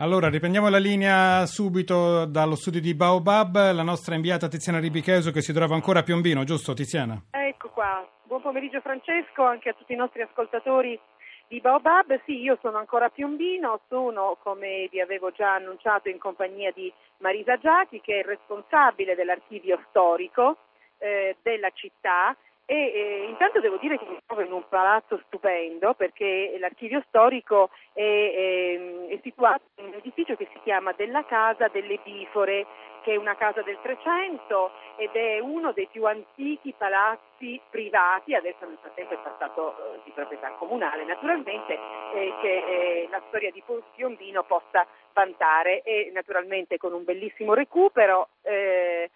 Allora, riprendiamo la linea subito dallo studio di Baobab, la nostra inviata Tiziana Ribicheso che si trova ancora a Piombino, giusto Tiziana? Ecco qua, buon pomeriggio Francesco, anche a tutti i nostri ascoltatori di Baobab. Sì, io sono ancora a Piombino, sono come vi avevo già annunciato in compagnia di Marisa Giachi che è il responsabile dell'archivio storico eh, della città e eh, intanto devo dire che mi trovo in un palazzo stupendo perché l'archivio storico è, è, è, situato in un edificio che si chiama Della Casa delle Bifore, che è una casa del 300 ed è uno dei più antichi palazzi privati, adesso nel frattempo è passato eh, di proprietà comunale naturalmente, eh, che eh, la storia di Piombino possa vantare e naturalmente con un bellissimo recupero. Eh,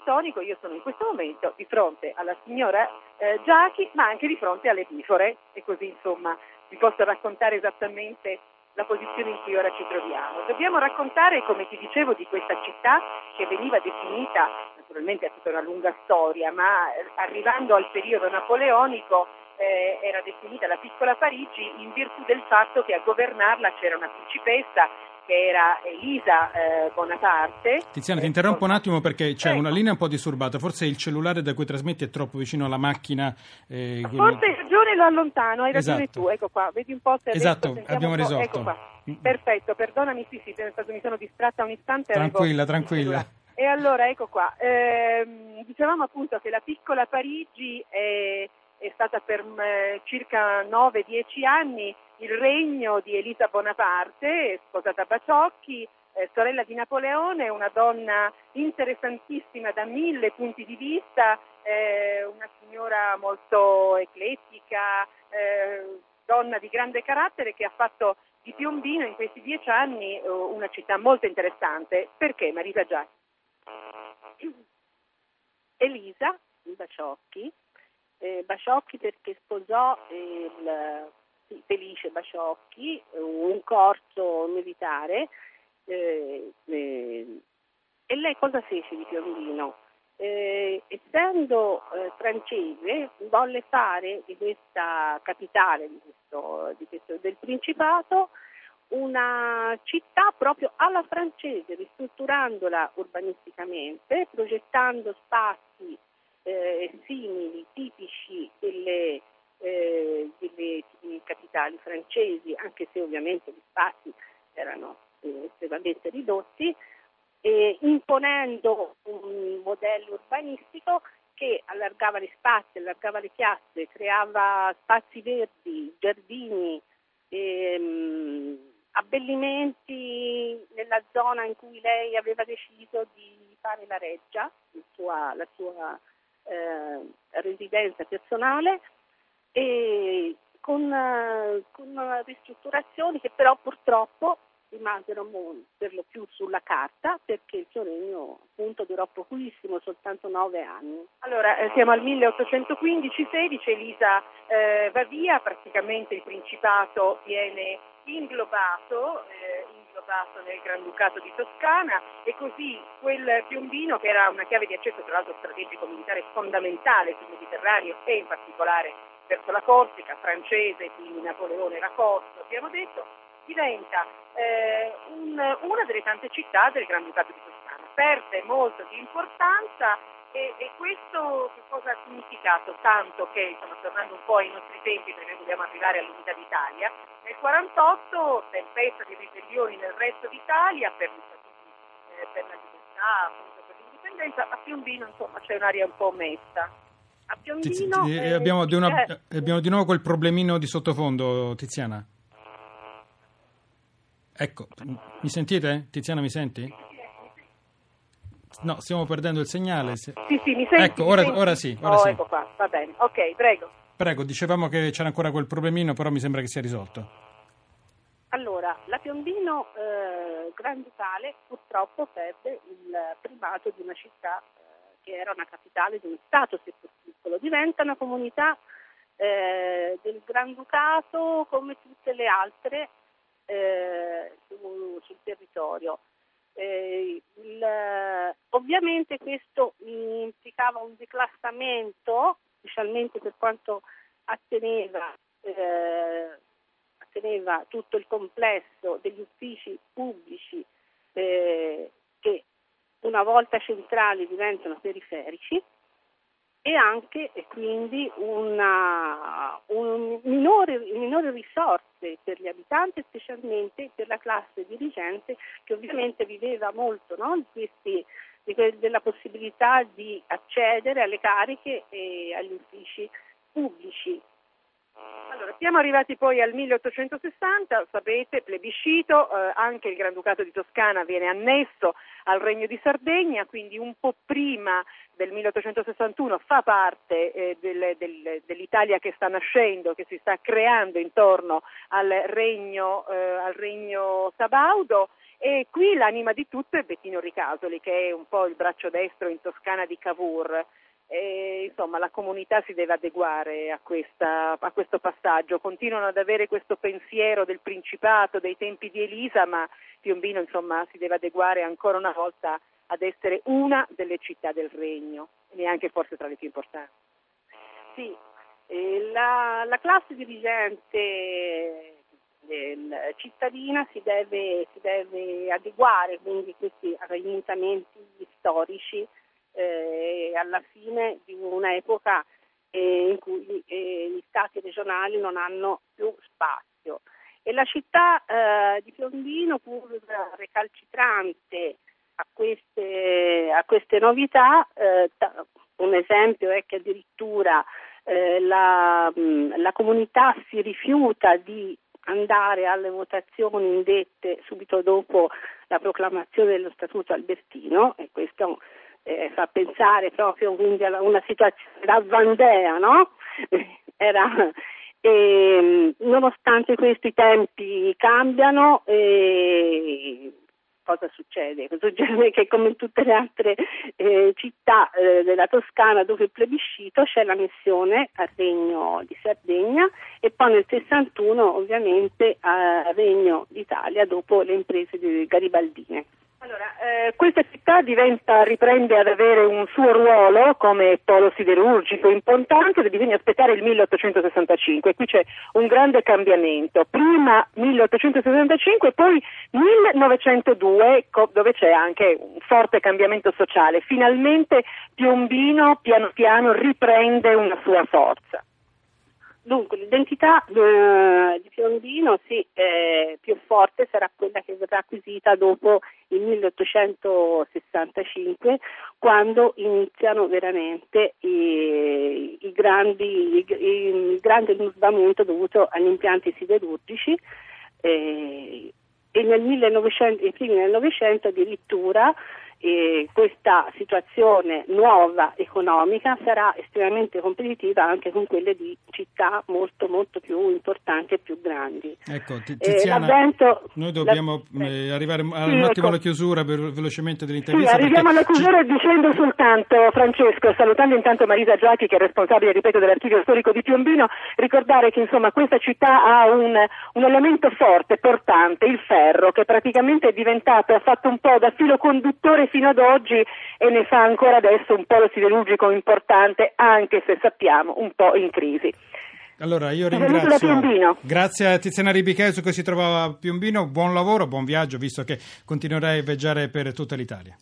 architettonico, io sono in questo momento di fronte alla signora eh, Giachi, ma anche di fronte alle bifore e così insomma vi posso raccontare esattamente la posizione in cui ora ci troviamo. Dobbiamo raccontare, come ti dicevo, di questa città che veniva definita, naturalmente ha tutta una lunga storia, ma eh, arrivando al periodo napoleonico eh, era definita la piccola Parigi in virtù del fatto che a governarla c'era una principessa che era Elisa eh, Bonaparte. Tiziana, ti interrompo un attimo perché c'è una linea un po' disturbata, forse il cellulare da cui trasmetti è troppo vicino alla macchina. Eh, forse hai ragione, lo allontano, hai ragione esatto. tu, ecco qua, vedi un po' se Esatto, abbiamo risolto. Ecco qua. Perfetto, perdonami, sì, sì, mi sono distratta un istante. Tranquilla, tranquilla. E allora, ecco qua, eh, dicevamo appunto che la piccola Parigi è, è stata per eh, circa 9-10 anni il regno di Elisa Bonaparte, sposata Baciocchi, eh, sorella di Napoleone, una donna interessantissima da mille punti di vista, eh, una signora molto eclettica, eh, donna di grande carattere che ha fatto di Piombino in questi dieci anni eh, una città molto interessante. Perché Marisa Già? Elisa Baciocchi, eh, Baciocchi perché sposò il Baciocchi, un corso militare, eh, eh, e lei cosa fece di Piombino? Eh, essendo eh, francese, volle fare di questa capitale di questo, di questo, del Principato una città proprio alla francese, ristrutturandola urbanisticamente, progettando spazi eh, simili, tipici delle eh, delle capitali francesi, anche se ovviamente gli spazi erano eh, estremamente ridotti, eh, imponendo un modello urbanistico che allargava gli spazi, allargava le piazze, creava spazi verdi, giardini, ehm, abbellimenti nella zona in cui lei aveva deciso di fare la reggia, la sua, la sua eh, residenza personale e con, con ristrutturazioni che però purtroppo rimasero per lo più sulla carta perché il suo regno appunto durò pochissimo, soltanto nove anni. Allora eh, siamo al 1815-16, Elisa eh, va via, praticamente il principato viene inglobato, eh, inglobato nel Granducato di Toscana e così quel piombino che era una chiave di accesso tra l'altro strategico militare fondamentale sul Mediterraneo e in particolare verso la Corsica, francese, quindi Napoleone corso, abbiamo detto, diventa eh, un, una delle tante città del Granducato di Toscana. Perde molto di importanza e, e, questo che cosa ha significato? Tanto che, insomma, tornando un po' ai nostri tempi, perché dobbiamo arrivare all'unità d'Italia, nel 1948 tempesta di ribellioni nel resto d'Italia per, eh, per la libertà, per l'indipendenza, a Piombino insomma c'è un'aria un po' messa. A Piombino... Ti, eh, abbiamo, di una, eh. abbiamo, di nuovo quel problemino di sottofondo, Tiziana. Ecco, mi sentite? Tiziana, mi senti? No, stiamo perdendo il segnale. Sì, sì, mi senti? Ecco, ora, senti? ora sì. Ora oh, sì. ecco qua, va bene. Ok, prego. Prego, dicevamo che c'era ancora quel problemino, però mi sembra che sia risolto. Allora, la Piombino eh, Granducale purtroppo perde il primato di una città che era una capitale di un Stato seppur piccolo, diventa una comunità eh, del Granducato come tutte le altre eh, su, sul territorio. Eh, il, ovviamente questo implicava un declassamento, specialmente per quanto atteneva, eh, apparteneva tutto il complesso degli uffici pubblici eh, che una volta centrali diventano periferici e anche e quindi una, un minore, minore, risorse per gli abitanti, specialmente per la classe dirigente che ovviamente viveva molto no? questi, que- della possibilità di accedere alle cariche e agli uffici pubblici allora, siamo arrivati poi al 1860, sapete, plebiscito, eh, anche il Granducato di Toscana viene annesso al Regno di Sardegna, quindi un po' prima del 1861 fa parte eh, del, del, dell'Italia che sta nascendo, che si sta creando intorno al Regno, eh, al regno Sabaudo. E qui l'anima di tutto è Bettino Ricasoli, che è un po' il braccio destro in Toscana di Cavour. E, insomma, la comunità si deve adeguare a, questa, a, questo passaggio. Continuano ad avere questo pensiero del Principato, dei tempi di Elisa, ma Piombino insomma, si deve adeguare ancora una volta ad essere una delle città del regno, neanche forse tra le più importanti. Sì, la, la classe dirigente cittadina si deve, si deve adeguare quindi questi ai mutamenti storici eh, alla fine di un'epoca eh, in cui eh, gli stati regionali non hanno più spazio. E la città eh, di Piombino, pur recalcitrante a queste, a queste novità, eh, un esempio è che addirittura eh, la, la comunità si rifiuta di andare alle votazioni indette subito dopo la proclamazione dello Statuto Albertino e questo eh, fa pensare proprio quindi a una situazione da Vandea, no? Era, e, nonostante questi tempi cambiano, eh, cosa succede? Succede che come in tutte le altre eh, città eh, della Toscana dove il plebiscito c'è la missione al Regno di Sardegna e poi nel 61 ovviamente al Regno d'Italia dopo le imprese garibaldine. Allora, eh, questa città diventa, riprende ad avere un suo ruolo come polo siderurgico importante, bisogna aspettare il 1865, qui c'è un grande cambiamento, prima 1865 poi 1902 dove c'è anche un forte cambiamento sociale, finalmente Piombino piano piano riprende una sua forza. Dunque, l'identità eh, di Piombino sì, eh, più forte sarà quella che verrà acquisita dopo il 1865, quando iniziano veramente i, i grandi, i, il grande smustamento dovuto agli impianti siderurgici. Eh, e nel 1900, i primi addirittura eh, questa situazione nuova economica sarà estremamente competitiva anche con quelle di città molto molto più importanti e più grandi. Ecco, eh, Tiziana, eh, noi dobbiamo la... Eh, arrivare sì, un attimo ecco. alla chiusura per, velocemente dell'intervista. Sì, arriviamo alla chiusura ci... dicendo soltanto, Francesco, salutando intanto Marisa Giacchi che è responsabile, ripeto, dell'archivio storico di Piombino, ricordare che insomma questa città ha un, un elemento forte, portante, il ferro, che praticamente è diventato, ha fatto un po' da filo conduttore fino ad oggi e ne fa ancora adesso un polo siderurgico importante, anche se sappiamo un po' in crisi. Allora io ringrazio. Grazie a Tiziana Ribichesu che si trovava a Piombino, buon lavoro, buon viaggio, visto che continuerai a viaggiare per tutta l'Italia.